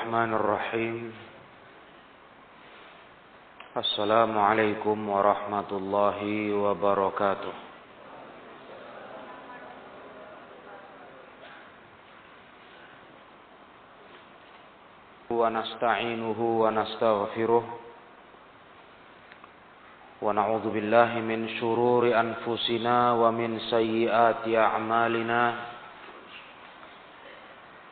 الرحمن الرحيم السلام عليكم ورحمة الله وبركاته ونستعينه ونستغفره ونعوذ بالله من شرور أنفسنا ومن سيئات أعمالنا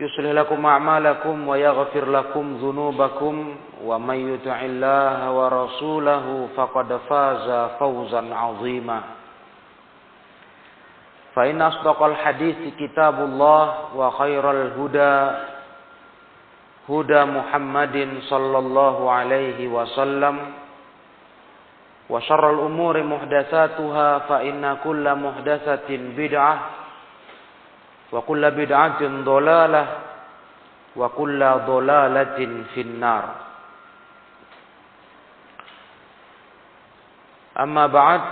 يصلح لكم أعمالكم ويغفر لكم ذنوبكم ومن يطع الله ورسوله فقد فاز فوزا عظيما فإن أصدق الحديث كتاب الله وخير الهدى هدى محمد صلى الله عليه وسلم وشر الأمور محدثاتها فإن كل محدثة بدعة wa kulla bid'atin dhalalah wa kulla dhalalatin finnar. Amma ba'd.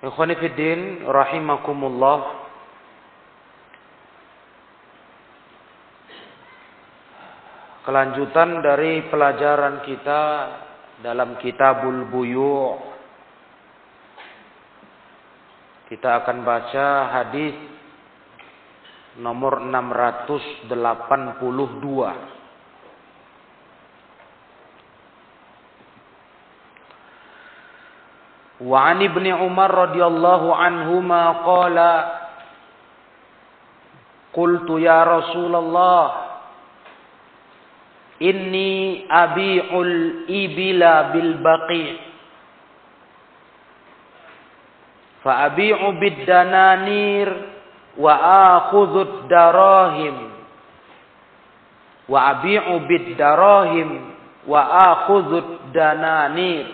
Ikhwani fid din rahimakumullah. Kelanjutan dari pelajaran kita dalam kitabul buyu' Kita akan baca hadis nomor 682. Wa an ibni Umar radhiyallahu anhuma qala Qultu ya Rasulullah Inni abi'ul ibila bil baqi' Fa'abi'u bid-dananir wa akhudhu darahim wa abi'u bid-darahim wa akhudhu dananir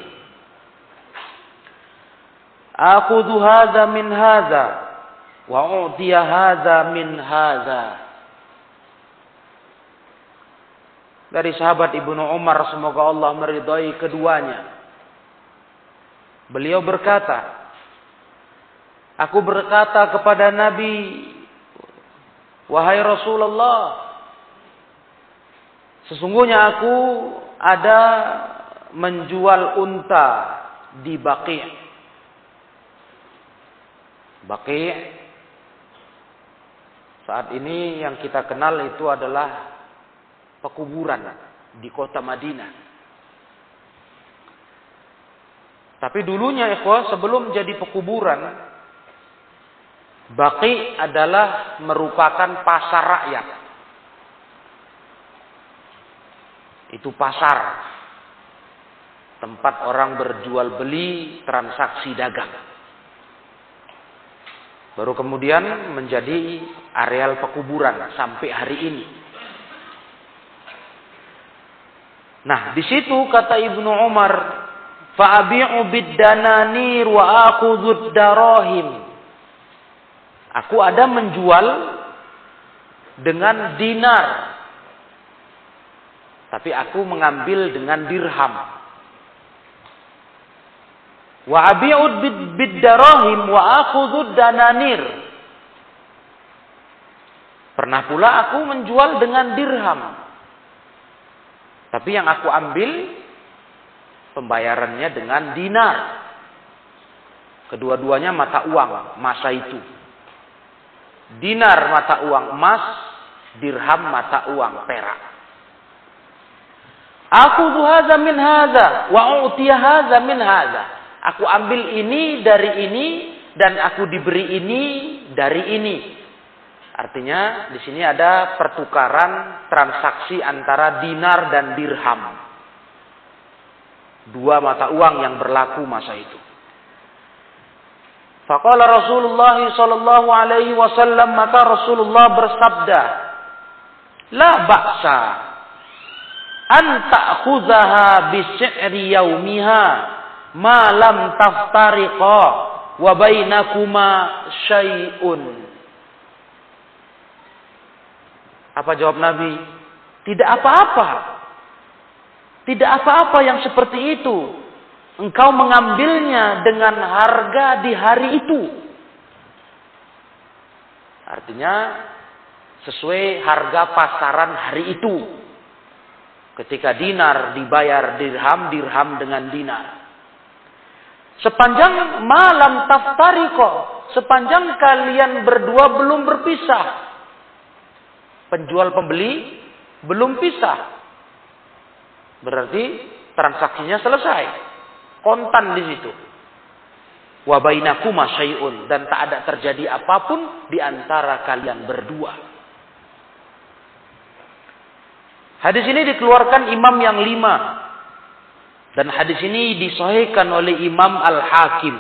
akhudhu hadha min hadha wa u'tiya hadha min hadha. Dari sahabat Ibnu Umar semoga Allah meridhai keduanya. Beliau berkata Aku berkata kepada Nabi, "Wahai Rasulullah, sesungguhnya aku ada menjual unta di Baqi'." Baqi' saat ini yang kita kenal itu adalah pekuburan di kota Madinah. Tapi dulunya ikhwah sebelum jadi pekuburan Baki adalah merupakan pasar rakyat. Itu pasar. Tempat orang berjual beli transaksi dagang. Baru kemudian menjadi areal pekuburan sampai hari ini. Nah, di situ kata Ibnu Umar, "Fa'abi'u bid-dananir wa akhudhu darahim." Aku ada menjual dengan dinar. Tapi aku mengambil dengan dirham. Wa abi'ud bid-darahim wa akhudhu dananir. Pernah pula aku menjual dengan dirham. Tapi yang aku ambil pembayarannya dengan dinar. Kedua-duanya mata uang masa itu. Dinar mata uang emas, dirham mata uang perak. Aku hadza min hadza wa hadza min hadza. Aku ambil ini dari ini dan aku diberi ini dari ini. Artinya di sini ada pertukaran transaksi antara dinar dan dirham. Dua mata uang yang berlaku masa itu. Faqala Rasulullah sallallahu alaihi wasallam maka Rasulullah bersabda, "La ba'sa an ta'khuzaha bi syi'ri yaumiha ma lam taftariqa wa bainakuma syai'un." Apa jawab Nabi? Tidak apa-apa. Tidak apa-apa yang seperti itu engkau mengambilnya dengan harga di hari itu. Artinya sesuai harga pasaran hari itu. Ketika dinar dibayar dirham, dirham dengan dinar. Sepanjang malam taftariko, sepanjang kalian berdua belum berpisah. Penjual pembeli belum pisah. Berarti transaksinya selesai kontan di situ. Wa bainakuma syai'un dan tak ada terjadi apa pun di antara kalian berdua. Hadis ini dikeluarkan imam yang lima. Dan hadis ini disahihkan oleh Imam Al-Hakim.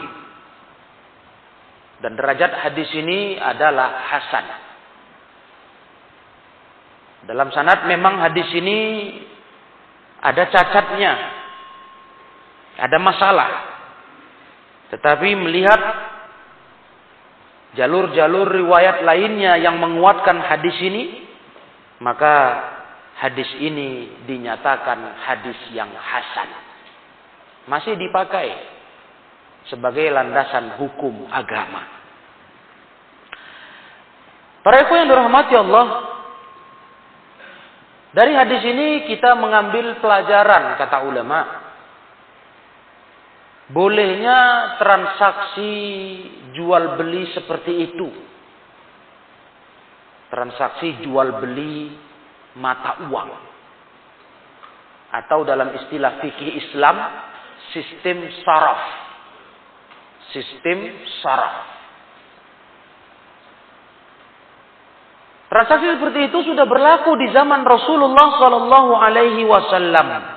Dan derajat hadis ini adalah hasan. Dalam sanad memang hadis ini ada cacatnya. Ada masalah. Tetapi melihat jalur-jalur riwayat lainnya yang menguatkan hadis ini, maka hadis ini dinyatakan hadis yang hasan. Masih dipakai sebagai landasan hukum agama. Para ikhwan yang dirahmati Allah, dari hadis ini kita mengambil pelajaran kata ulama Bolehnya transaksi jual beli seperti itu. Transaksi jual beli mata uang. Atau dalam istilah fikih Islam, sistem saraf. Sistem saraf. Transaksi seperti itu sudah berlaku di zaman Rasulullah Sallallahu Alaihi Wasallam.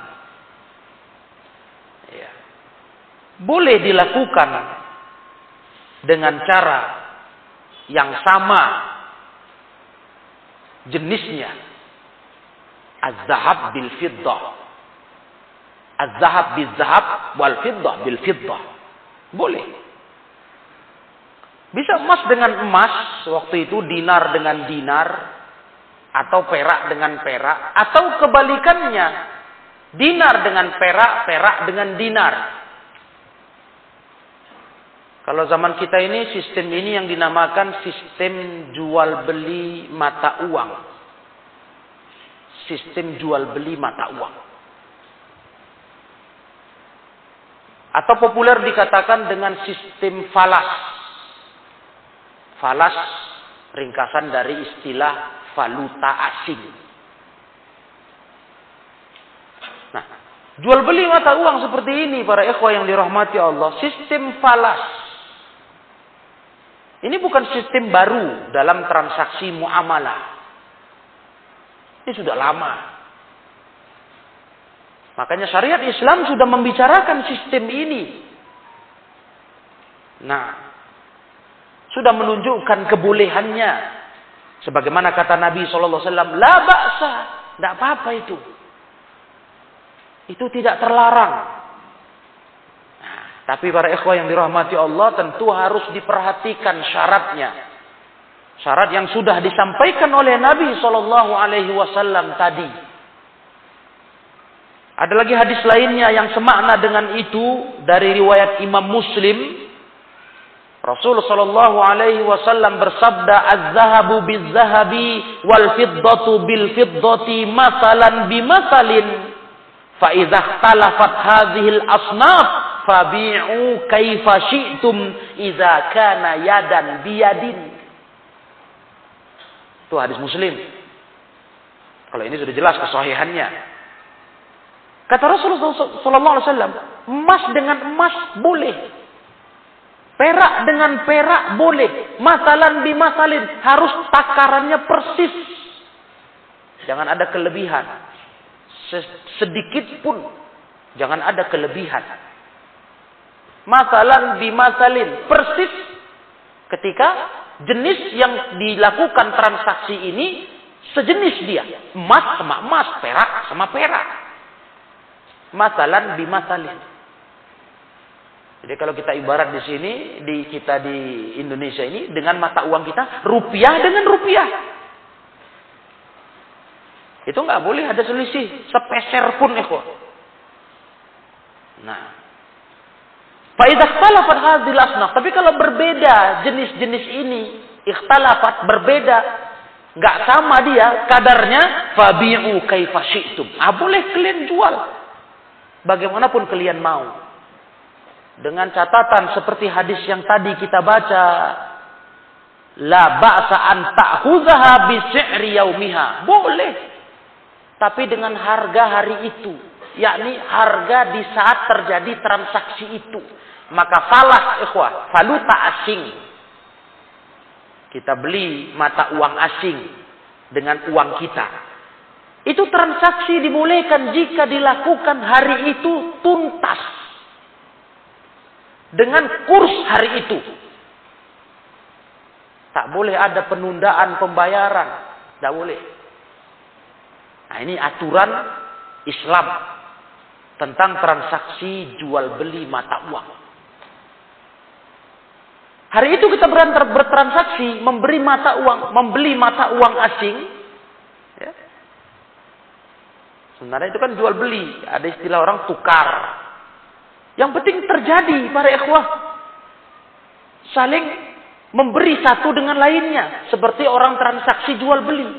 Boleh dilakukan dengan cara yang sama jenisnya. Az-zahab bil fiddah. Az-zahab bil zahab wal fiddah bil fiddah. Boleh. Bisa emas dengan emas waktu itu dinar dengan dinar atau perak dengan perak atau kebalikannya. Dinar dengan perak perak dengan dinar kalau zaman kita ini sistem ini yang dinamakan sistem jual beli mata uang. Sistem jual beli mata uang. Atau populer dikatakan dengan sistem falas. Falas ringkasan dari istilah valuta asing. Nah, jual beli mata uang seperti ini para ikhwah yang dirahmati Allah, sistem falas ini bukan sistem baru dalam transaksi muamalah. Ini sudah lama. Makanya syariat Islam sudah membicarakan sistem ini. Nah, sudah menunjukkan kebolehannya. Sebagaimana kata Nabi SAW, La ba'sa, tidak apa-apa itu. Itu tidak terlarang. Tapi para ikhwah yang dirahmati Allah tentu harus diperhatikan syaratnya. Syarat yang sudah disampaikan oleh Nabi Shallallahu Alaihi Wasallam tadi. Ada lagi hadis lainnya yang semakna dengan itu dari riwayat Imam Muslim. Rasul Shallallahu Alaihi Wasallam bersabda, "Az-zahabu biz-zahabi wal fiddatu bil fiddati masalan bimasalin." Fa idza ikhtalafat hadhil asnaf fabi'u kaifa syi'tum idza kana yadan biyadin. Itu hadis Muslim. Kalau ini sudah jelas kesahihannya. Kata Rasulullah sallallahu alaihi wasallam, emas dengan emas boleh. Perak dengan perak boleh. Masalan bimasalin harus takarannya persis. Jangan ada kelebihan. Sedikit pun jangan ada kelebihan. Masalan bimasalin persis ketika jenis yang dilakukan transaksi ini sejenis dia. Emas sama emas, perak sama perak. Masalan bimasalin. Jadi kalau kita ibarat di sini, di kita di Indonesia ini dengan mata uang kita rupiah dengan rupiah. Itu nggak boleh ada selisih sepeser pun eko. Nah, Faidah talafat hadil asnaf. Tapi kalau berbeda jenis-jenis ini, ikhtalafat berbeda, nggak sama dia kadarnya, fabi'u kaifa Ah, boleh kalian jual. Bagaimanapun kalian mau. Dengan catatan seperti hadis yang tadi kita baca. La ba'sa an ta'khudhaha bi yaumiha. Boleh. Tapi dengan harga hari itu. Yakni harga di saat terjadi transaksi itu. Maka falas ikhwah. Valuta asing. Kita beli mata uang asing. Dengan uang kita. Itu transaksi dibolehkan jika dilakukan hari itu tuntas dengan kurs hari itu. Tak boleh ada penundaan pembayaran. Tak boleh. Nah ini aturan Islam tentang transaksi jual beli mata uang. Hari itu kita berantar bertransaksi, memberi mata uang, membeli mata uang asing. Ya. Sebenarnya itu kan jual beli, ada istilah orang tukar. Yang penting terjadi para ikhwah. Saling memberi satu dengan lainnya. Seperti orang transaksi jual beli.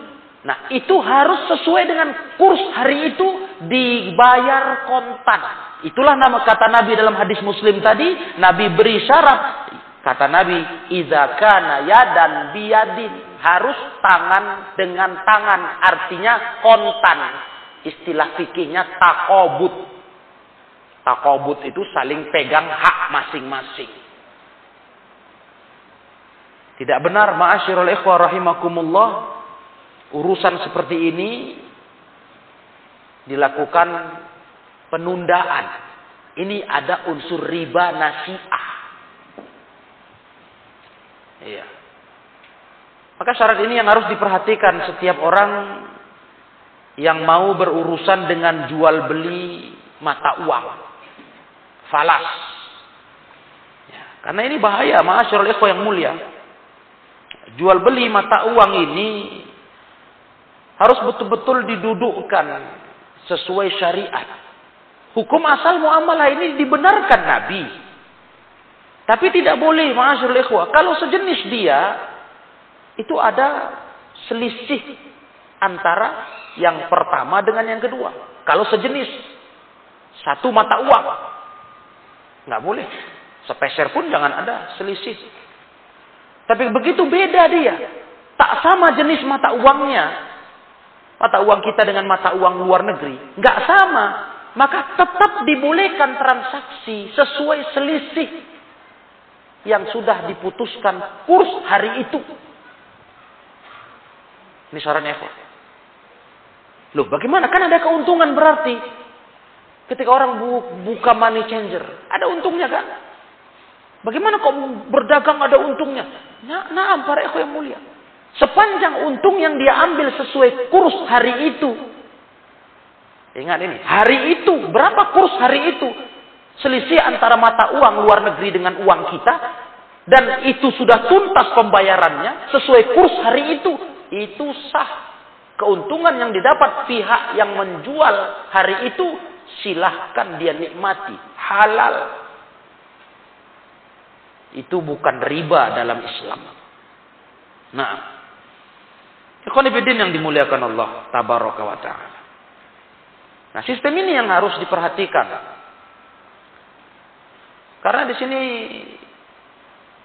Nah itu harus sesuai dengan kurs hari itu dibayar kontan. Itulah nama kata Nabi dalam hadis Muslim tadi. Nabi beri syarat. Kata Nabi, Iza kana yadan biyadin. Harus tangan dengan tangan. Artinya kontan. Istilah fikihnya takobut. Takobut itu saling pegang hak masing-masing. Tidak benar ma'asyirul ikhwah rahimakumullah. Urusan seperti ini dilakukan penundaan. Ini ada unsur riba nasiah. Iya. Maka syarat ini yang harus diperhatikan setiap orang yang mau berurusan dengan jual beli mata uang falas. Ya, karena ini bahaya, ma'asyarul ikhwa yang mulia. Jual beli mata uang ini harus betul-betul didudukkan sesuai syariat. Hukum asal muamalah ini dibenarkan Nabi. Tapi tidak boleh, ma'asyarul ikhwa. Kalau sejenis dia, itu ada selisih antara yang pertama dengan yang kedua. Kalau sejenis, satu mata uang, Nggak boleh. Sepeser pun jangan ada selisih. Tapi begitu beda dia. Tak sama jenis mata uangnya. Mata uang kita dengan mata uang luar negeri. Nggak sama. Maka tetap dibolehkan transaksi sesuai selisih yang sudah diputuskan kurs hari itu. Ini syaratnya kok. Loh bagaimana? Kan ada keuntungan berarti. Ketika orang buka money changer, ada untungnya kan? Bagaimana kok berdagang ada untungnya? Nah, nah para ekor yang mulia. Sepanjang untung yang dia ambil sesuai kurs hari itu. Ingat ini, hari itu, berapa kurs hari itu? Selisih antara mata uang luar negeri dengan uang kita. Dan itu sudah tuntas pembayarannya sesuai kurs hari itu. Itu sah. Keuntungan yang didapat pihak yang menjual hari itu silahkan dia nikmati. Halal. Itu bukan riba dalam Islam. Nah. Ikhwanifidin yang dimuliakan Allah. Tabaraka wa ta'ala. Nah sistem ini yang harus diperhatikan. Karena di sini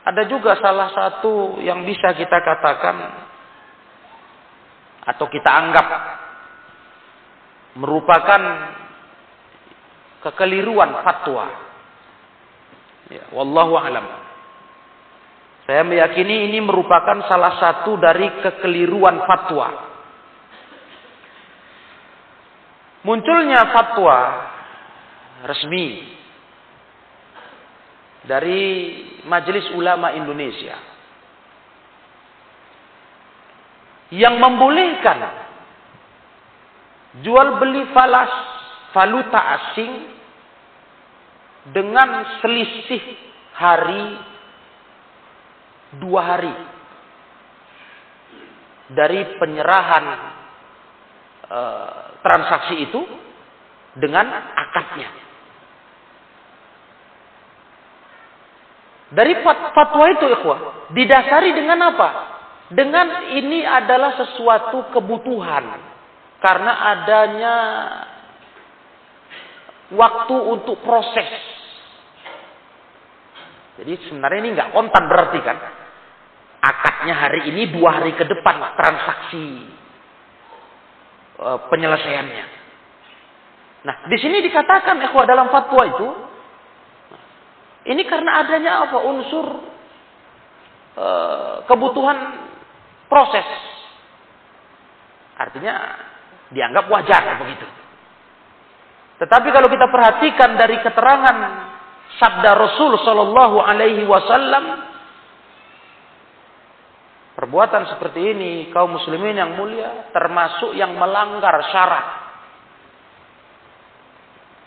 ada juga salah satu yang bisa kita katakan atau kita anggap merupakan kekeliruan fatwa. Ya, wallahu alam. Saya meyakini ini merupakan salah satu dari kekeliruan fatwa. Munculnya fatwa resmi dari Majelis Ulama Indonesia yang membolehkan jual beli falas valuta asing dengan selisih hari dua hari dari penyerahan e, transaksi itu dengan akadnya. Dari fatwa itu ikhwah, didasari dengan apa? Dengan ini adalah sesuatu kebutuhan. Karena adanya waktu untuk proses. Jadi sebenarnya ini nggak kontan berarti kan? Akadnya hari ini dua hari ke depan transaksi e, penyelesaiannya. Nah di sini dikatakan ikhwah dalam fatwa itu ini karena adanya apa? Unsur e, kebutuhan proses. Artinya dianggap wajar begitu. Tetapi kalau kita perhatikan dari keterangan sabda Rasul Shallallahu Alaihi Wasallam, perbuatan seperti ini kaum muslimin yang mulia termasuk yang melanggar syarat.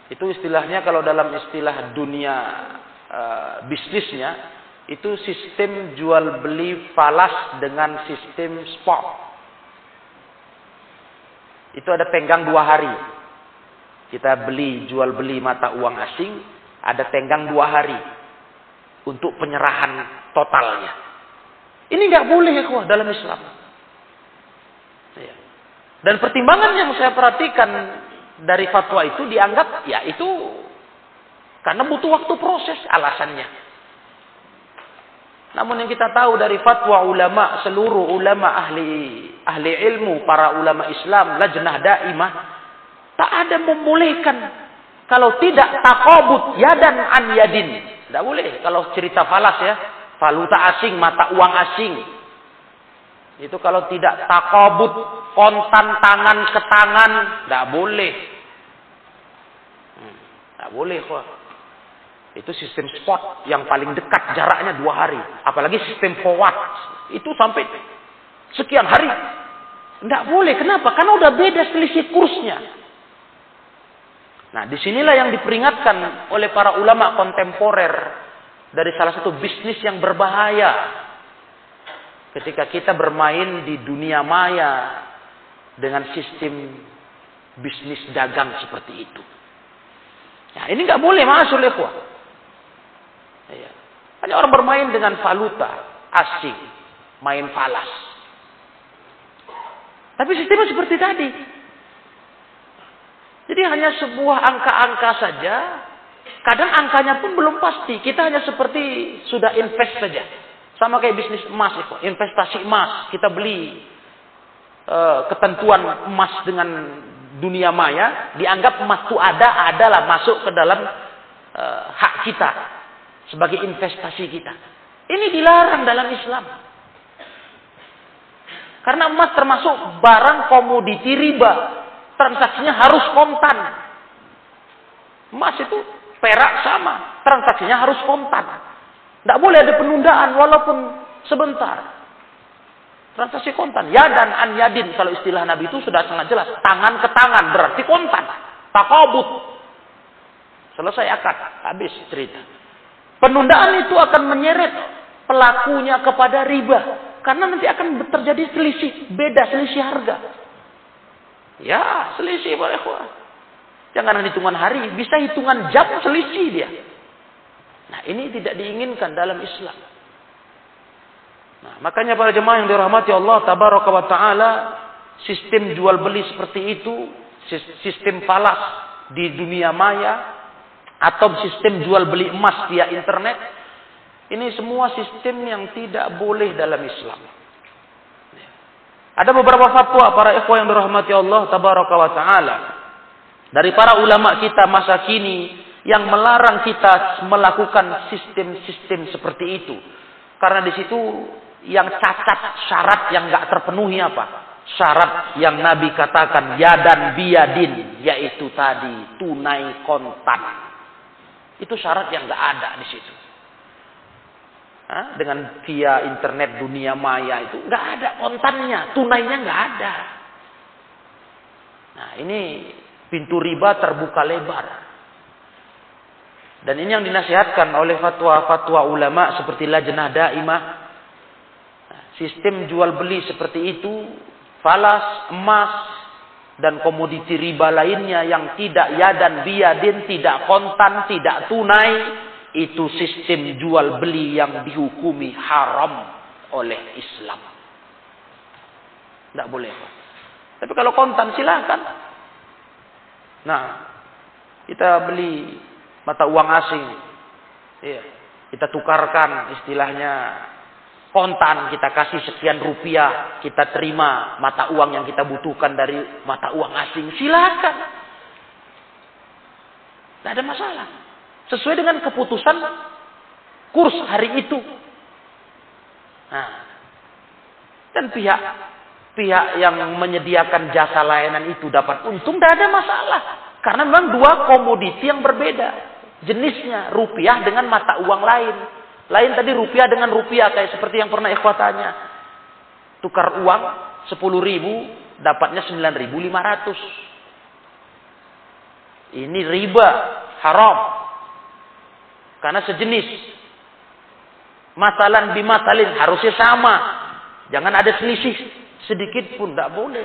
Itu istilahnya kalau dalam istilah dunia uh, bisnisnya itu sistem jual beli falas dengan sistem spot. Itu ada tenggang dua hari. Kita beli jual beli mata uang asing ada tenggang dua hari untuk penyerahan totalnya. Ini nggak boleh ya dalam Islam. Ya. Dan pertimbangan yang saya perhatikan dari fatwa itu dianggap ya itu karena butuh waktu proses alasannya. Namun yang kita tahu dari fatwa ulama seluruh ulama ahli ahli ilmu para ulama Islam lajnah daimah tak ada membolehkan kalau tidak takobut yadan an yadin. Tidak boleh kalau cerita falas ya. Valuta asing, mata uang asing. Itu kalau tidak takobut kontan tangan ke tangan. Tidak boleh. Tidak hmm, boleh kok. Itu sistem spot yang paling dekat jaraknya dua hari. Apalagi sistem forward. Itu sampai sekian hari. Tidak boleh. Kenapa? Karena udah beda selisih kursnya. Nah, di sinilah yang diperingatkan oleh para ulama kontemporer dari salah satu bisnis yang berbahaya. Ketika kita bermain di dunia maya dengan sistem bisnis dagang seperti itu. Nah, ini nggak boleh masuk lekwa. Ya. Hanya orang bermain dengan valuta asing, main falas. Tapi sistemnya seperti tadi. Jadi hanya sebuah angka-angka saja. Kadang angkanya pun belum pasti. Kita hanya seperti sudah invest saja. Sama kayak bisnis emas itu. Investasi emas. Kita beli uh, ketentuan emas dengan dunia maya. Dianggap emas itu ada, adalah masuk ke dalam uh, hak kita sebagai investasi kita. Ini dilarang dalam Islam. Karena emas termasuk barang komoditi riba. Transaksinya harus kontan. Emas itu perak sama. Transaksinya harus kontan. Tidak boleh ada penundaan walaupun sebentar. Transaksi kontan. Ya dan an yadin. Kalau istilah Nabi itu sudah sangat jelas. Tangan ke tangan berarti kontan. Takobut. Selesai akad. Habis cerita. Penundaan itu akan menyeret pelakunya kepada riba. Karena nanti akan terjadi selisih, beda selisih harga. Ya, selisih boleh Jangan hitungan hari, bisa hitungan jam selisih dia. Nah, ini tidak diinginkan dalam Islam. Nah, makanya para jemaah yang dirahmati Allah tabaraka wa taala, sistem jual beli seperti itu, sistem falas di dunia maya atau sistem jual beli emas via internet ini semua sistem yang tidak boleh dalam Islam. Ada beberapa fatwa para ikhwah yang dirahmati Allah tabaraka wa taala dari para ulama kita masa kini yang melarang kita melakukan sistem-sistem seperti itu. Karena di situ yang cacat syarat yang nggak terpenuhi apa? Syarat yang Nabi katakan ya dan biadin yaitu tadi tunai kontan. Itu syarat yang nggak ada di situ. Hah? Dengan via internet dunia maya itu nggak ada kontannya, tunainya nggak ada. Nah ini pintu riba terbuka lebar. Dan ini yang dinasihatkan oleh fatwa-fatwa ulama seperti lajnah daimah. Sistem jual beli seperti itu, falas, emas, dan komoditi riba lainnya yang tidak ya dan biadin, tidak kontan, tidak tunai, itu sistem jual beli yang dihukumi haram oleh Islam. Tidak boleh. Tapi kalau kontan silahkan. Nah, kita beli mata uang asing. Iya. Kita tukarkan istilahnya kontan kita kasih sekian rupiah kita terima mata uang yang kita butuhkan dari mata uang asing silakan tidak ada masalah Sesuai dengan keputusan kurs hari itu. Nah, dan pihak pihak yang menyediakan jasa layanan itu dapat untung, tidak ada masalah. Karena memang dua komoditi yang berbeda. Jenisnya rupiah dengan mata uang lain. Lain tadi rupiah dengan rupiah kayak seperti yang pernah ikhwatanya. Tukar uang 10 ribu, dapatnya 9 ribu 500. Ini riba, haram. Karena sejenis. Masalan bimasalin harusnya sama. Jangan ada selisih sedikit pun tidak boleh.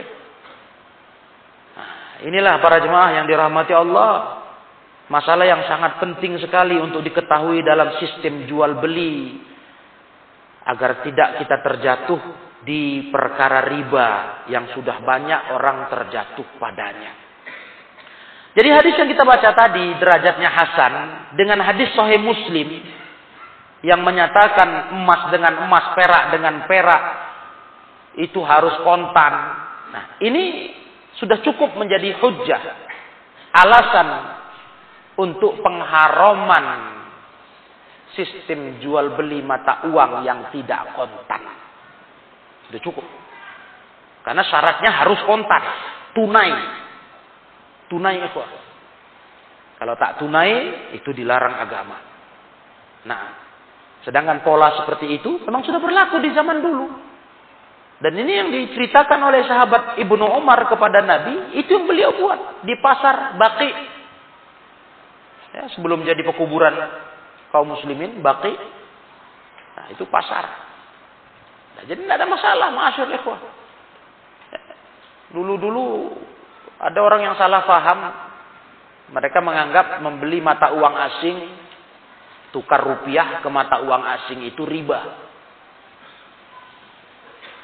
Nah, inilah para jemaah yang dirahmati Allah. Masalah yang sangat penting sekali untuk diketahui dalam sistem jual beli. Agar tidak kita terjatuh di perkara riba yang sudah banyak orang terjatuh padanya. Jadi hadis yang kita baca tadi derajatnya Hasan dengan hadis Sahih Muslim yang menyatakan emas dengan emas, perak dengan perak itu harus kontan. Nah, ini sudah cukup menjadi hujah alasan untuk pengharaman sistem jual beli mata uang yang tidak kontan. Sudah cukup. Karena syaratnya harus kontan, tunai. Tunai ikhwah. Kalau tak tunai, itu dilarang agama. Nah, sedangkan pola seperti itu memang sudah berlaku di zaman dulu. Dan ini yang diceritakan oleh sahabat Ibnu Umar kepada Nabi, itu yang beliau buat di pasar Baqi. Ya, sebelum jadi pekuburan kaum muslimin, Baqi. Nah, itu pasar. Nah, jadi tidak ada masalah, masyur ikhwah. Dulu-dulu ada orang yang salah paham. Mereka menganggap membeli mata uang asing, tukar rupiah ke mata uang asing itu riba.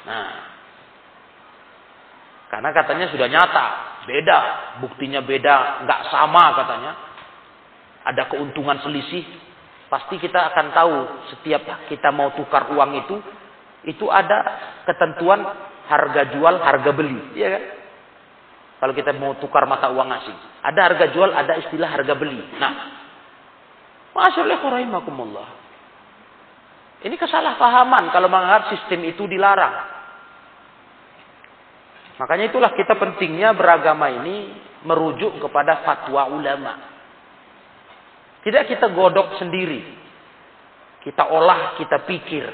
Nah, karena katanya sudah nyata, beda, buktinya beda, nggak sama katanya. Ada keuntungan selisih, pasti kita akan tahu setiap kita mau tukar uang itu, itu ada ketentuan harga jual, harga beli, ya kan? Kalau kita mau tukar mata uang asing. Ada harga jual, ada istilah harga beli. Nah, Masyaallah Ini kesalahpahaman kalau menganggap sistem itu dilarang. Makanya itulah kita pentingnya beragama ini merujuk kepada fatwa ulama. Tidak kita godok sendiri. Kita olah, kita pikir.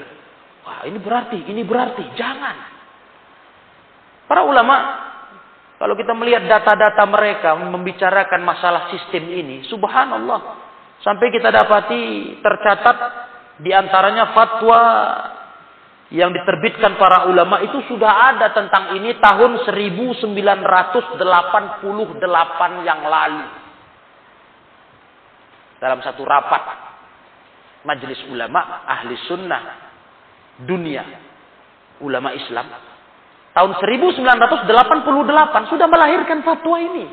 Wah, ini berarti, ini berarti. Jangan. Para ulama kalau kita melihat data-data mereka membicarakan masalah sistem ini, subhanallah. Sampai kita dapati tercatat di antaranya fatwa yang diterbitkan para ulama itu sudah ada tentang ini tahun 1988 yang lalu. Dalam satu rapat majelis ulama ahli sunnah dunia ulama Islam tahun 1988 sudah melahirkan fatwa ini.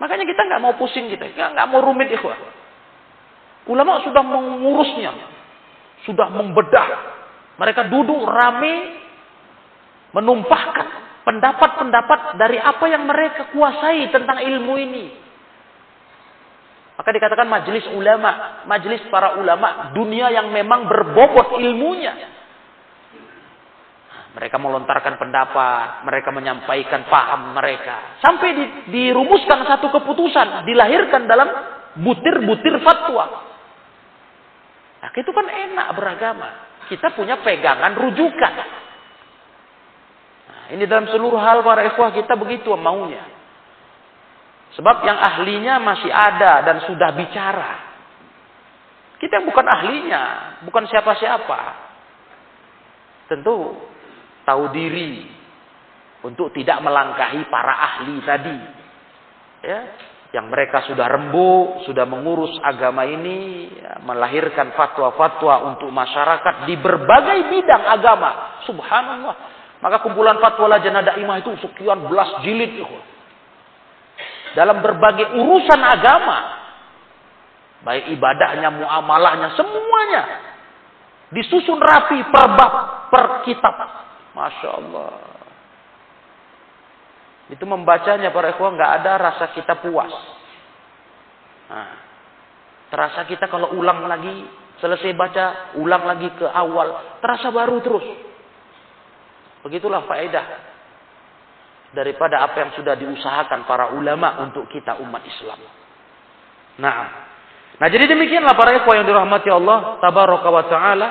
Makanya kita nggak mau pusing kita, nggak mau rumit ikhwah. Ulama sudah mengurusnya, sudah membedah. Mereka duduk rame, menumpahkan pendapat-pendapat dari apa yang mereka kuasai tentang ilmu ini. Maka dikatakan majelis ulama, majelis para ulama dunia yang memang berbobot ilmunya. Mereka melontarkan pendapat, mereka menyampaikan paham mereka. Sampai di, dirumuskan satu keputusan, dilahirkan dalam butir-butir fatwa. Nah, itu kan enak beragama. Kita punya pegangan rujukan. Nah, ini dalam seluruh hal para ikhwah kita begitu maunya. Sebab yang ahlinya masih ada dan sudah bicara. Kita bukan ahlinya, bukan siapa-siapa. Tentu tahu diri untuk tidak melangkahi para ahli tadi. Ya, yang mereka sudah rembuk, sudah mengurus agama ini, ya, melahirkan fatwa-fatwa untuk masyarakat di berbagai bidang agama. Subhanallah. Maka kumpulan fatwa Lajnah Daimah itu sekian belas jilid itu. Dalam berbagai urusan agama. Baik ibadahnya, muamalahnya, semuanya. Disusun rapi per bab, per kitab. Masya Allah. Itu membacanya para ikhwan nggak ada rasa kita puas. Nah, terasa kita kalau ulang lagi, selesai baca, ulang lagi ke awal, terasa baru terus. Begitulah faedah daripada apa yang sudah diusahakan para ulama untuk kita umat Islam. Nah, nah jadi demikianlah para ikhwan yang dirahmati Allah tabaraka wa taala.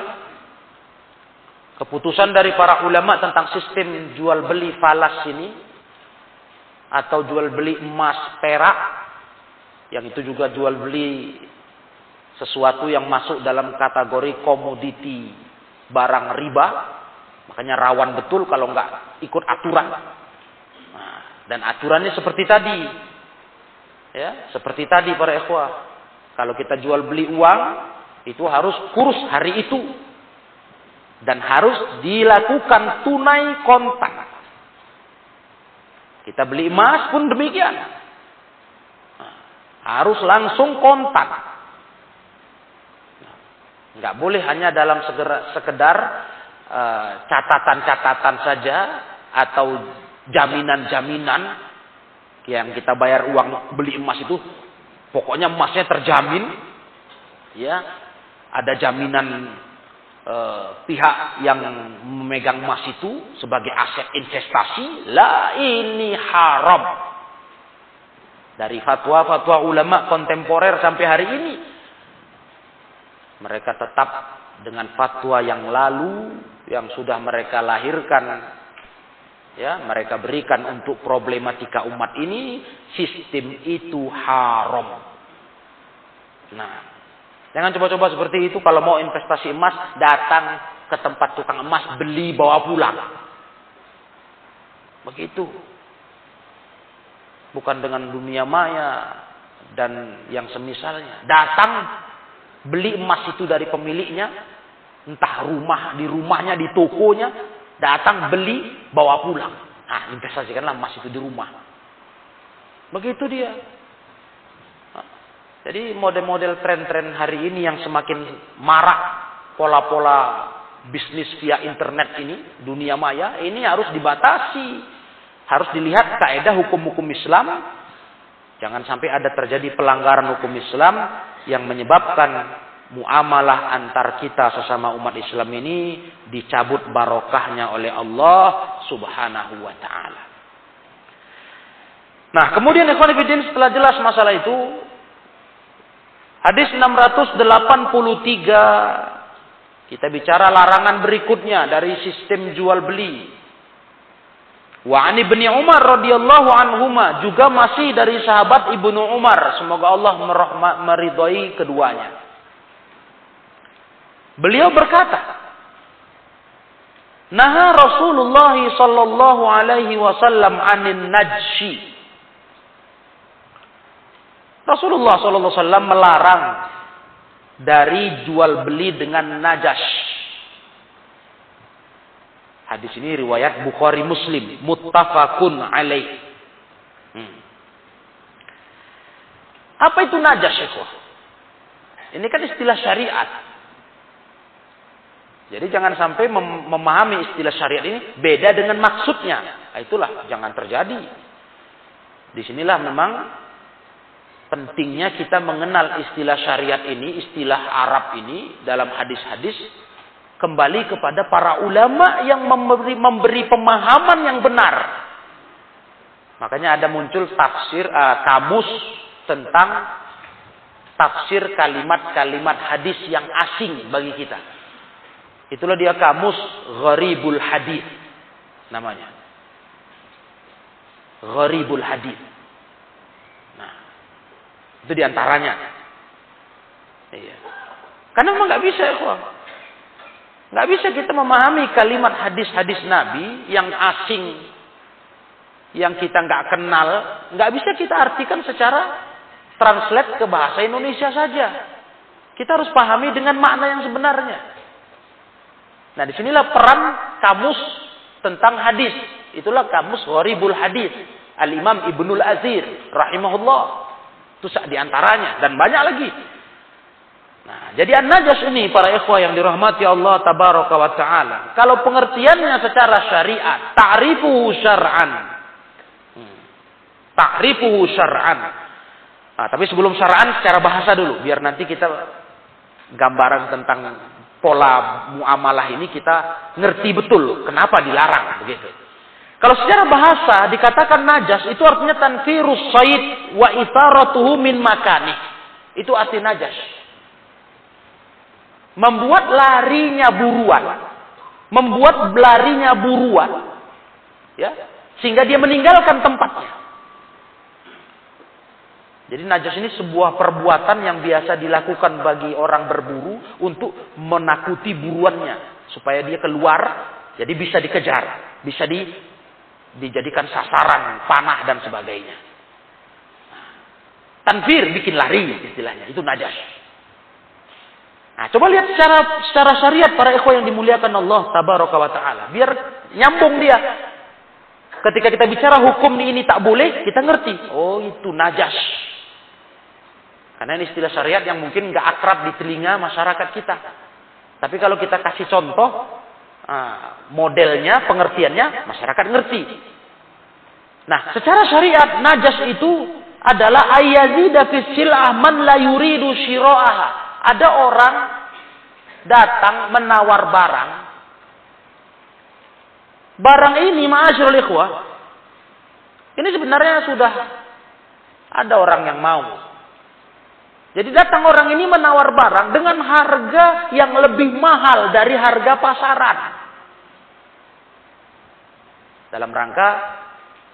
Keputusan dari para ulama tentang sistem jual beli falas ini atau jual beli emas perak yang itu juga jual beli sesuatu yang masuk dalam kategori komoditi barang riba. Makanya rawan betul kalau nggak ikut aturan dan aturannya seperti tadi ya seperti tadi para ikhwah kalau kita jual beli uang itu harus kurs hari itu dan harus dilakukan tunai kontak. Kita beli emas pun demikian. Harus langsung kontak. Nggak boleh hanya dalam sekedar eh, catatan-catatan uh, saja atau jaminan-jaminan yang kita bayar uang beli emas itu pokoknya emasnya terjamin ya ada jaminan Eh, pihak yang memegang emas itu sebagai aset investasi, lah ini haram. Dari fatwa-fatwa ulama kontemporer sampai hari ini, mereka tetap dengan fatwa yang lalu yang sudah mereka lahirkan ya mereka berikan untuk problematika umat ini sistem itu haram. Nah, Jangan coba-coba seperti itu kalau mau investasi emas datang ke tempat tukang emas beli bawa pulang. Begitu. Bukan dengan dunia maya dan yang semisalnya. Datang beli emas itu dari pemiliknya, entah rumah di rumahnya di tokonya, datang beli bawa pulang. Nah, investasikanlah emas itu di rumah. Begitu dia. Jadi model-model tren-tren hari ini yang semakin marak pola-pola bisnis via internet ini, dunia maya, ini harus dibatasi. Harus dilihat kaedah hukum-hukum Islam. Jangan sampai ada terjadi pelanggaran hukum Islam yang menyebabkan muamalah antar kita sesama umat Islam ini dicabut barokahnya oleh Allah Subhanahu wa taala. Nah, kemudian ikhwan setelah jelas masalah itu, Hadis 683 kita bicara larangan berikutnya dari sistem jual beli. Wa bin Umar radhiyallahu anhuma juga masih dari sahabat Ibnu Umar, semoga Allah meridhai keduanya. Beliau berkata, Naha Rasulullah sallallahu alaihi wasallam anin najshi Rasulullah SAW melarang dari jual beli dengan najas. Hadis ini riwayat Bukhari Muslim, muttafaqun alaih. Hmm. Apa itu najas, Ini kan istilah syariat. Jadi jangan sampai mem memahami istilah syariat ini beda dengan maksudnya. Nah, itulah jangan terjadi. Di sinilah memang pentingnya kita mengenal istilah syariat ini, istilah Arab ini dalam hadis-hadis kembali kepada para ulama yang memberi, memberi pemahaman yang benar. Makanya ada muncul tafsir uh, kamus tentang tafsir kalimat-kalimat hadis yang asing bagi kita. Itulah dia kamus gharibul hadis namanya. Gharibul hadis. Nah, itu di antaranya. Iya. Karena memang nggak bisa ya, Nggak bisa kita memahami kalimat hadis-hadis Nabi yang asing, yang kita nggak kenal, nggak bisa kita artikan secara translate ke bahasa Indonesia saja. Kita harus pahami dengan makna yang sebenarnya. Nah, di sinilah peran kamus tentang hadis. Itulah kamus Gharibul Hadis. Al-Imam Ibnul Azir rahimahullah. Itu di antaranya dan banyak lagi. Nah, jadi an-najas ini para ikhwah yang dirahmati Allah tabaraka wa taala. Kalau pengertiannya secara syariat, ta'rifuhu syar'an. Hmm. Ta'rifuhu syar'an. Nah, tapi sebelum syar'an secara bahasa dulu biar nanti kita gambaran tentang pola muamalah ini kita ngerti betul kenapa dilarang begitu. Kalau secara bahasa dikatakan najas itu artinya tanfirus said wa itharatuhu min makani. Itu arti najas. Membuat larinya buruan. Membuat larinya buruan. Ya, sehingga dia meninggalkan tempatnya. Jadi najas ini sebuah perbuatan yang biasa dilakukan bagi orang berburu untuk menakuti buruannya supaya dia keluar jadi bisa dikejar, bisa di, dijadikan sasaran panah dan sebagainya. Tanfir bikin lari istilahnya, itu najas. Nah, coba lihat secara secara syariat para ikhwan yang dimuliakan Allah tabaraka wa taala. Biar nyambung dia. Ketika kita bicara hukum ini tak boleh, kita ngerti. Oh, itu najas. Karena ini istilah syariat yang mungkin nggak akrab di telinga masyarakat kita. Tapi kalau kita kasih contoh, ah, modelnya, pengertiannya, masyarakat ngerti. Nah, secara syariat, najas itu adalah ayazida fi man la yuridu shiro'aha. Ada orang datang menawar barang. Barang ini, ma'asyurul ikhwah, ini sebenarnya sudah ada orang yang mau. Jadi datang orang ini menawar barang dengan harga yang lebih mahal dari harga pasaran. Dalam rangka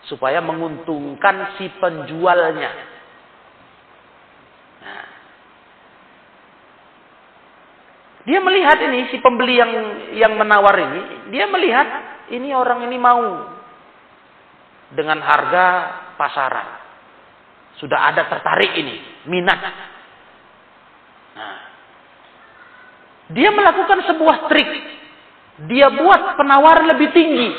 supaya menguntungkan si penjualnya. Nah. Dia melihat ini si pembeli yang yang menawar ini, dia melihat ini orang ini mau dengan harga pasaran. Sudah ada tertarik ini, minat Nah. Dia melakukan sebuah trik. Dia buat penawaran lebih tinggi.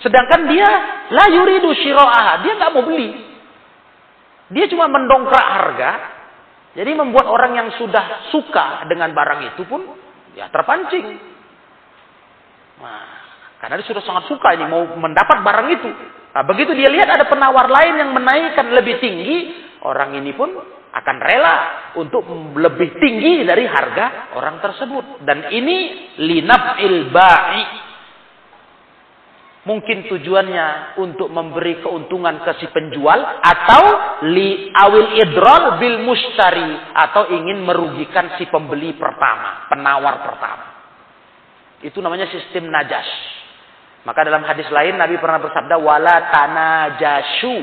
Sedangkan dia la yuridu syira'aha. Dia nggak mau beli. Dia cuma mendongkrak harga. Jadi membuat orang yang sudah suka dengan barang itu pun ya terpancing. Nah, karena dia sudah sangat suka ini mau mendapat barang itu. Nah, begitu dia lihat ada penawar lain yang menaikkan lebih tinggi, orang ini pun akan rela untuk lebih tinggi dari harga orang tersebut. Dan ini linab ilbai. Mungkin tujuannya untuk memberi keuntungan ke si penjual atau li awil idrol bil mustari atau ingin merugikan si pembeli pertama, penawar pertama. Itu namanya sistem najas. Maka dalam hadis lain Nabi pernah bersabda wala tanajashu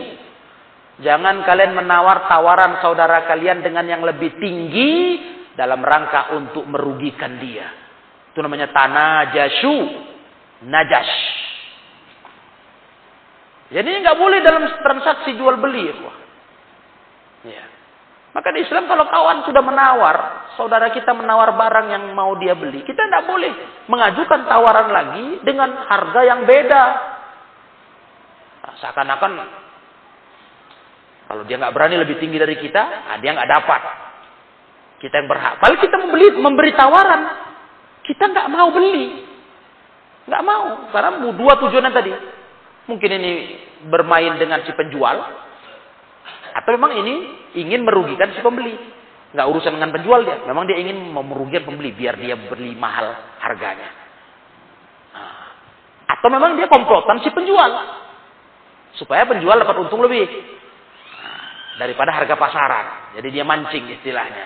Jangan kalian menawar tawaran saudara kalian dengan yang lebih tinggi dalam rangka untuk merugikan dia. Itu namanya tanah jasu, najas. Jadi nggak boleh dalam transaksi jual beli, ya. Maka di Islam kalau kawan sudah menawar, saudara kita menawar barang yang mau dia beli, kita tidak boleh mengajukan tawaran lagi dengan harga yang beda. Nah, Seakan-akan kalau dia nggak berani lebih tinggi dari kita, nah dia nggak dapat. Kita yang berhak. Kalau kita membeli, memberi tawaran, kita nggak mau beli. Nggak mau. Karena dua tujuannya tadi. Mungkin ini bermain dengan si penjual. Atau memang ini ingin merugikan si pembeli. Nggak urusan dengan penjual dia. Memang dia ingin merugikan pembeli. Biar dia beli mahal harganya. Nah. Atau memang dia komplotan si penjual. Supaya penjual dapat untung lebih. Daripada harga pasaran. Jadi dia mancing istilahnya.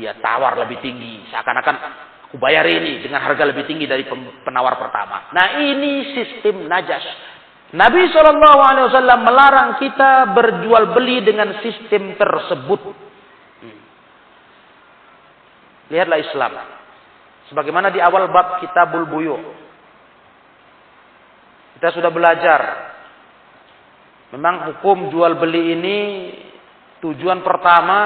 Dia tawar lebih tinggi. Seakan-akan aku bayar ini dengan harga lebih tinggi dari penawar pertama. Nah ini sistem najas. Nabi SAW melarang kita berjual beli dengan sistem tersebut. Hmm. Lihatlah Islam. Sebagaimana di awal bab kitabul buyu. Kita sudah belajar. Memang hukum jual beli ini tujuan pertama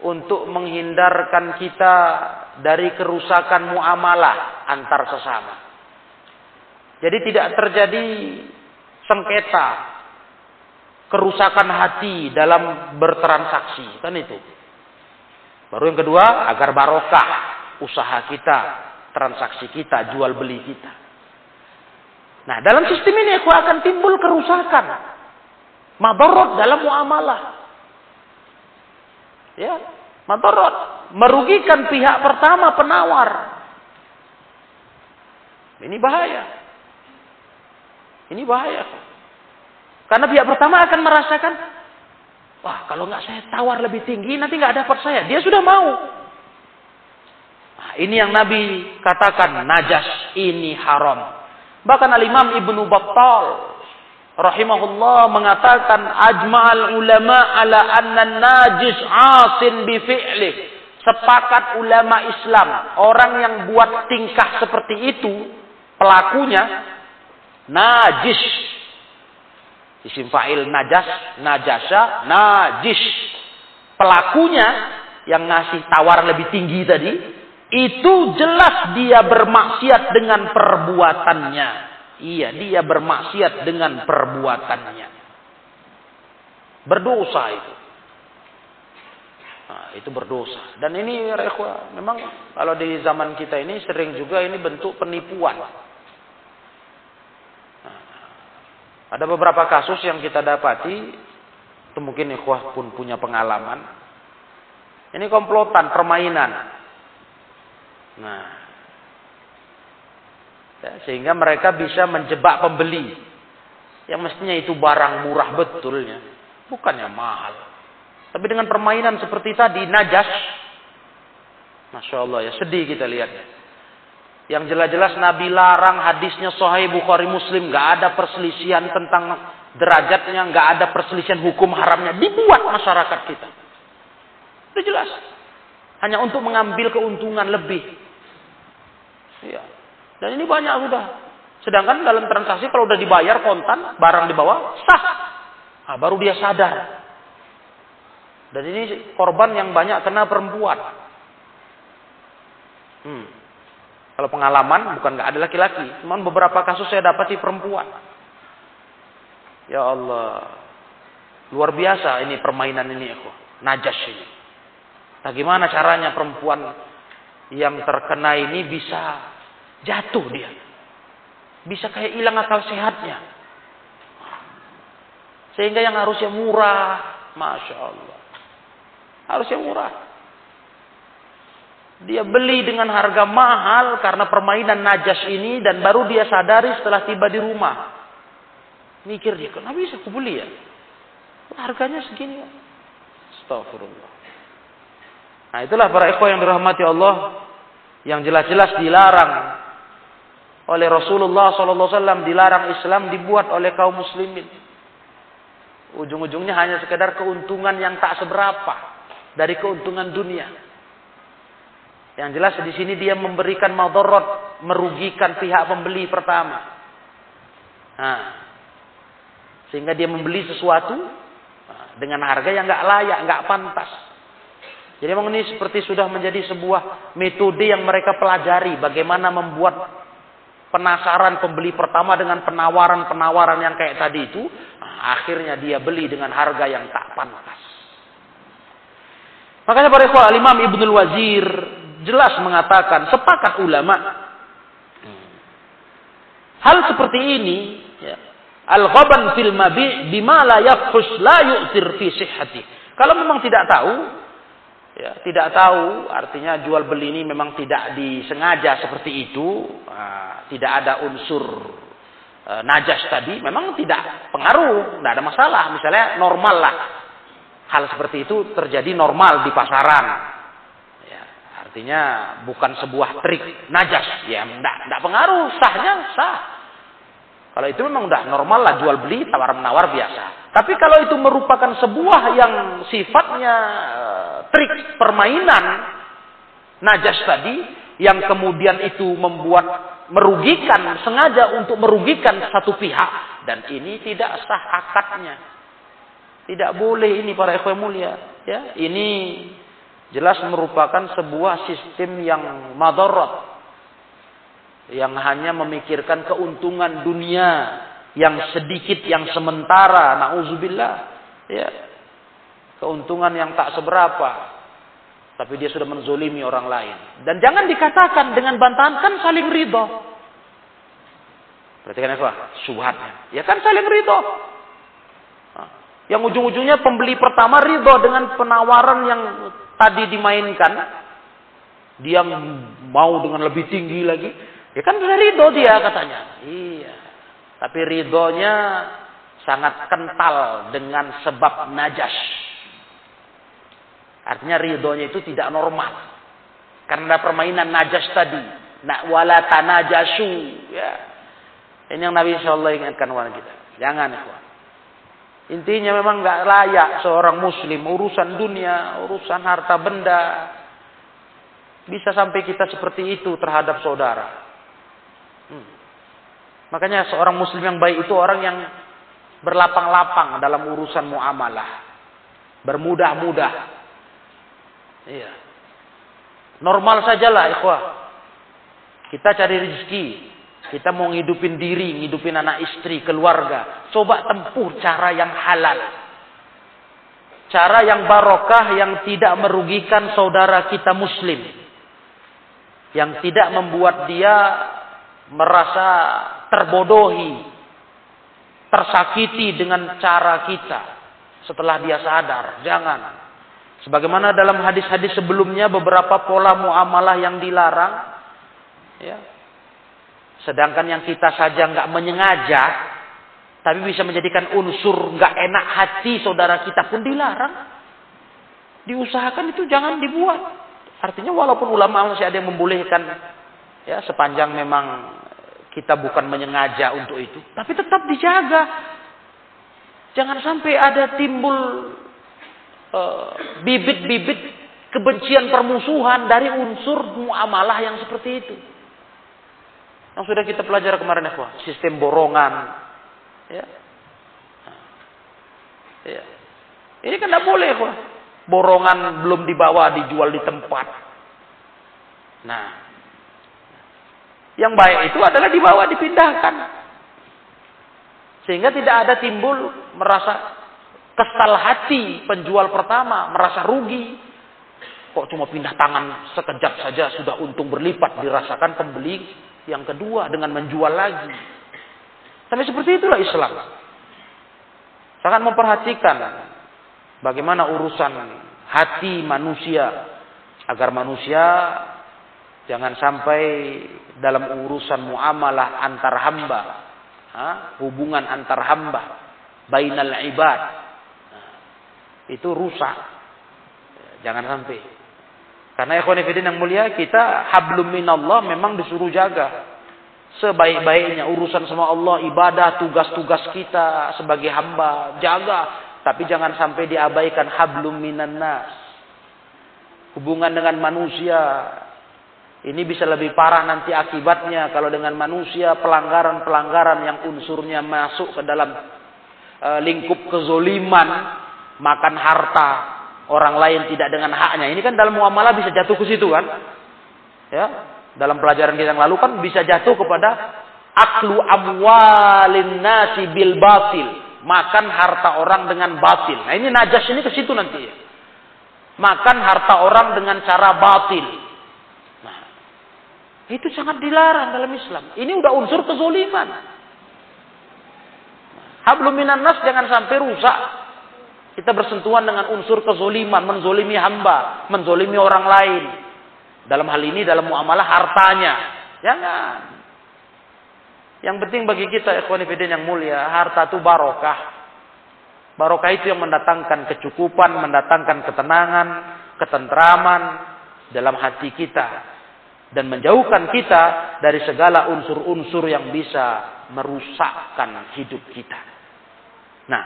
untuk menghindarkan kita dari kerusakan muamalah antar sesama. Jadi tidak terjadi sengketa, kerusakan hati dalam bertransaksi, kan itu. Baru yang kedua, agar barokah usaha kita, transaksi kita, jual beli kita. Nah, dalam sistem ini aku akan timbul kerusakan. Mabarot dalam muamalah. Ya, madarat, merugikan pihak pertama penawar. Ini bahaya. Ini bahaya. Karena pihak pertama akan merasakan, wah kalau nggak saya tawar lebih tinggi nanti nggak dapat saya. Dia sudah mau. Nah, ini yang Nabi katakan najas ini haram. Bahkan Al Imam Ibnu Battal rahimahullah mengatakan ajma'al ulama ala anna najis asin bi. Sepakat ulama Islam, orang yang buat tingkah seperti itu, pelakunya najis. Isim fa'il najas, najasa, najis. Pelakunya yang ngasih tawar lebih tinggi tadi, itu jelas dia bermaksiat dengan perbuatannya. Iya, dia bermaksiat dengan perbuatannya. Berdosa itu. Nah, itu berdosa. Dan ini rekhwa, memang kalau di zaman kita ini sering juga ini bentuk penipuan. Nah, ada beberapa kasus yang kita dapati, itu mungkin ikhwah pun punya pengalaman. Ini komplotan, permainan. Nah, Ya, sehingga mereka bisa menjebak pembeli. Yang mestinya itu barang murah betulnya. Bukannya mahal. Tapi dengan permainan seperti tadi, najas. Masya Allah ya, sedih kita lihatnya. Yang jelas-jelas Nabi larang hadisnya Sahih Bukhari Muslim. Gak ada perselisihan tentang derajatnya. Gak ada perselisihan hukum haramnya. Dibuat masyarakat kita. Itu jelas. Hanya untuk mengambil keuntungan lebih. Ya. Dan ini banyak sudah. Sedangkan dalam transaksi kalau udah dibayar kontan, barang dibawa, sah. Nah, baru dia sadar. Dan ini korban yang banyak kena perempuan. Hmm. Kalau pengalaman bukan nggak ada laki-laki, cuman beberapa kasus saya dapati perempuan. Ya Allah, luar biasa ini permainan ini aku, najas ini. Bagaimana caranya perempuan yang terkena ini bisa Jatuh dia. Bisa kayak hilang akal sehatnya. Sehingga yang harusnya murah. Masya Allah. Harusnya murah. Dia beli dengan harga mahal karena permainan najas ini. Dan baru dia sadari setelah tiba di rumah. Mikir dia, kenapa bisa aku beli ya? Harganya segini. Astagfirullah. Nah itulah para ikhwan yang dirahmati Allah. Yang jelas-jelas dilarang oleh Rasulullah SAW dilarang Islam dibuat oleh kaum muslimin. Ujung-ujungnya hanya sekedar keuntungan yang tak seberapa dari keuntungan dunia. Yang jelas di sini dia memberikan madorot, merugikan pihak pembeli pertama. Nah, sehingga dia membeli sesuatu dengan harga yang nggak layak, nggak pantas. Jadi memang ini seperti sudah menjadi sebuah metode yang mereka pelajari bagaimana membuat penasaran pembeli pertama dengan penawaran-penawaran yang kayak tadi itu, akhirnya dia beli dengan harga yang tak pantas. Makanya para ikhwah Imam Ibnul Wazir jelas mengatakan sepakat ulama hal seperti ini ya, al-ghaban fil mabi bima la yakhus la yu'tir fi sihhati. Kalau memang tidak tahu ya, tidak tahu artinya jual beli ini memang tidak disengaja seperti itu, nah, tidak ada unsur e, najas tadi, memang tidak pengaruh, tidak ada masalah. Misalnya normal lah hal seperti itu terjadi normal di pasaran. Ya, artinya bukan sebuah trik najas, ya tidak pengaruh, sahnya sah. Kalau itu memang udah normal lah jual beli tawar menawar biasa. Tapi kalau itu merupakan sebuah yang sifatnya uh, trik permainan najas tadi yang kemudian itu membuat merugikan sengaja untuk merugikan satu pihak dan ini tidak sah akadnya. Tidak boleh ini para ikhwan mulia, ya. Ini jelas merupakan sebuah sistem yang madarat. Yang hanya memikirkan keuntungan dunia yang sedikit yang sementara, nauzubillah, ya. Keuntungan yang tak seberapa. Tapi dia sudah menzolimi orang lain. Dan jangan dikatakan dengan bantahan kan saling ridho. Perhatikan apa? Subhatnya. Ya kan saling ridho. Yang ujung-ujungnya pembeli pertama ridho dengan penawaran yang tadi dimainkan. Dia mau dengan lebih tinggi lagi. Ya kan sudah ridho dia katanya. Iya. Tapi ridhonya sangat kental dengan sebab najas. Artinya ridhonya itu tidak normal. Karena permainan najas tadi. Nak wala tanajasu. Ya. Ini yang Nabi SAW ingatkan kepada kita. Jangan. Ikhwan. Intinya memang nggak layak seorang muslim urusan dunia, urusan harta benda. Bisa sampai kita seperti itu terhadap saudara. Makanya seorang muslim yang baik itu orang yang berlapang-lapang dalam urusan muamalah. Bermudah-mudah. Iya. Normal sajalah ikhwah. Kita cari rezeki, kita mau ngidupin diri, ngidupin anak istri, keluarga. Coba tempuh cara yang halal. Cara yang barokah yang tidak merugikan saudara kita muslim. Yang tidak membuat dia merasa terbodohi. Tersakiti dengan cara kita. Setelah dia sadar. Jangan. Sebagaimana dalam hadis-hadis sebelumnya beberapa pola muamalah yang dilarang. Ya, Sedangkan yang kita saja nggak menyengaja, tapi bisa menjadikan unsur nggak enak hati saudara kita pun dilarang. Diusahakan itu jangan dibuat. Artinya walaupun ulama masih ada yang membolehkan, ya sepanjang memang kita bukan menyengaja untuk itu, tapi tetap dijaga. Jangan sampai ada timbul eh, bibit-bibit uh, kebencian permusuhan dari unsur muamalah yang seperti itu. Yang sudah kita pelajari kemarin ya, sistem borongan. Ya. ya. Ini kan tidak boleh, kok. Borongan belum dibawa, dijual di tempat. Nah, yang baik itu adalah dibawa, dipindahkan. Sehingga tidak ada timbul merasa kesal hati penjual pertama, merasa rugi. Kok cuma pindah tangan sekejap saja sudah untung berlipat dirasakan pembeli yang kedua dengan menjual lagi. Tapi seperti itulah Islam. Sangat memperhatikan bagaimana urusan hati manusia agar manusia jangan sampai dalam urusan muamalah antar hamba, ha? hubungan antar hamba, bainal ibad, itu rusak. Jangan sampai. Karena ikhwan yang mulia kita hablum minallah memang disuruh jaga. Sebaik-baiknya urusan sama Allah, ibadah, tugas-tugas kita sebagai hamba, jaga. Tapi jangan sampai diabaikan hablum minan nas. Hubungan dengan manusia. Ini bisa lebih parah nanti akibatnya kalau dengan manusia pelanggaran-pelanggaran yang unsurnya masuk ke dalam uh, lingkup kezoliman, makan harta, orang lain tidak dengan haknya. Ini kan dalam muamalah bisa jatuh ke situ kan? Ya, dalam pelajaran kita yang lalu kan bisa jatuh kepada aklu amwalin nasi bil batil, makan harta orang dengan batil. Nah, ini najas ini ke situ nanti. Makan harta orang dengan cara batil. Itu sangat dilarang dalam Islam. Ini udah unsur kezoliman. Hablum minan nas jangan sampai rusak. Kita bersentuhan dengan unsur kezoliman, menzolimi hamba, menzolimi orang lain. Dalam hal ini dalam muamalah hartanya. Jangan. Yang penting bagi kita ikhwan yang mulia, harta itu barokah. Barokah itu yang mendatangkan kecukupan, mendatangkan ketenangan, ketentraman dalam hati kita dan menjauhkan kita dari segala unsur-unsur yang bisa merusakkan hidup kita. Nah,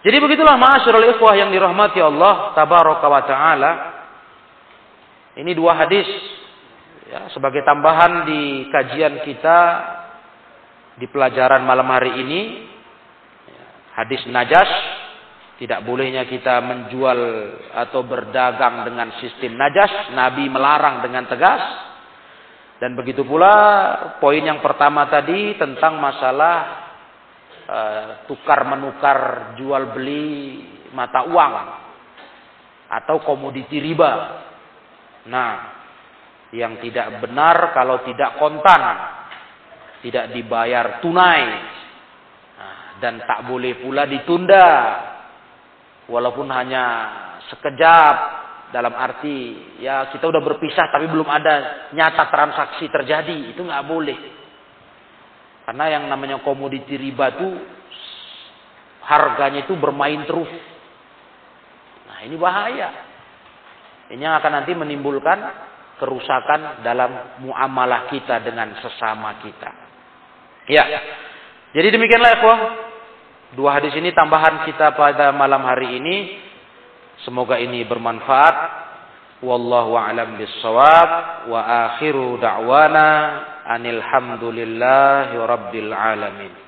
jadi begitulah ma'asyiral ikhwah yang dirahmati Allah tabaraka wa taala. Ini dua hadis ya, sebagai tambahan di kajian kita di pelajaran malam hari ini. Hadis najas tidak bolehnya kita menjual atau berdagang dengan sistem najas. Nabi melarang dengan tegas. Dan begitu pula poin yang pertama tadi tentang masalah uh, tukar menukar jual beli mata uang atau komoditi riba. Nah, yang tidak benar kalau tidak kontan, tidak dibayar tunai, nah, dan tak boleh pula ditunda walaupun hanya sekejap dalam arti ya kita udah berpisah tapi belum ada nyata transaksi terjadi itu nggak boleh. Karena yang namanya komoditi riba itu harganya itu bermain terus. Nah ini bahaya. Ini yang akan nanti menimbulkan kerusakan dalam muamalah kita dengan sesama kita. Ya. Jadi demikianlah ya Dua hadis ini tambahan kita pada malam hari ini. Semoga ini bermanfaat. Wallahu a'lam bissawab wa akhiru da'wana anil hamdulillahi rabbil alamin.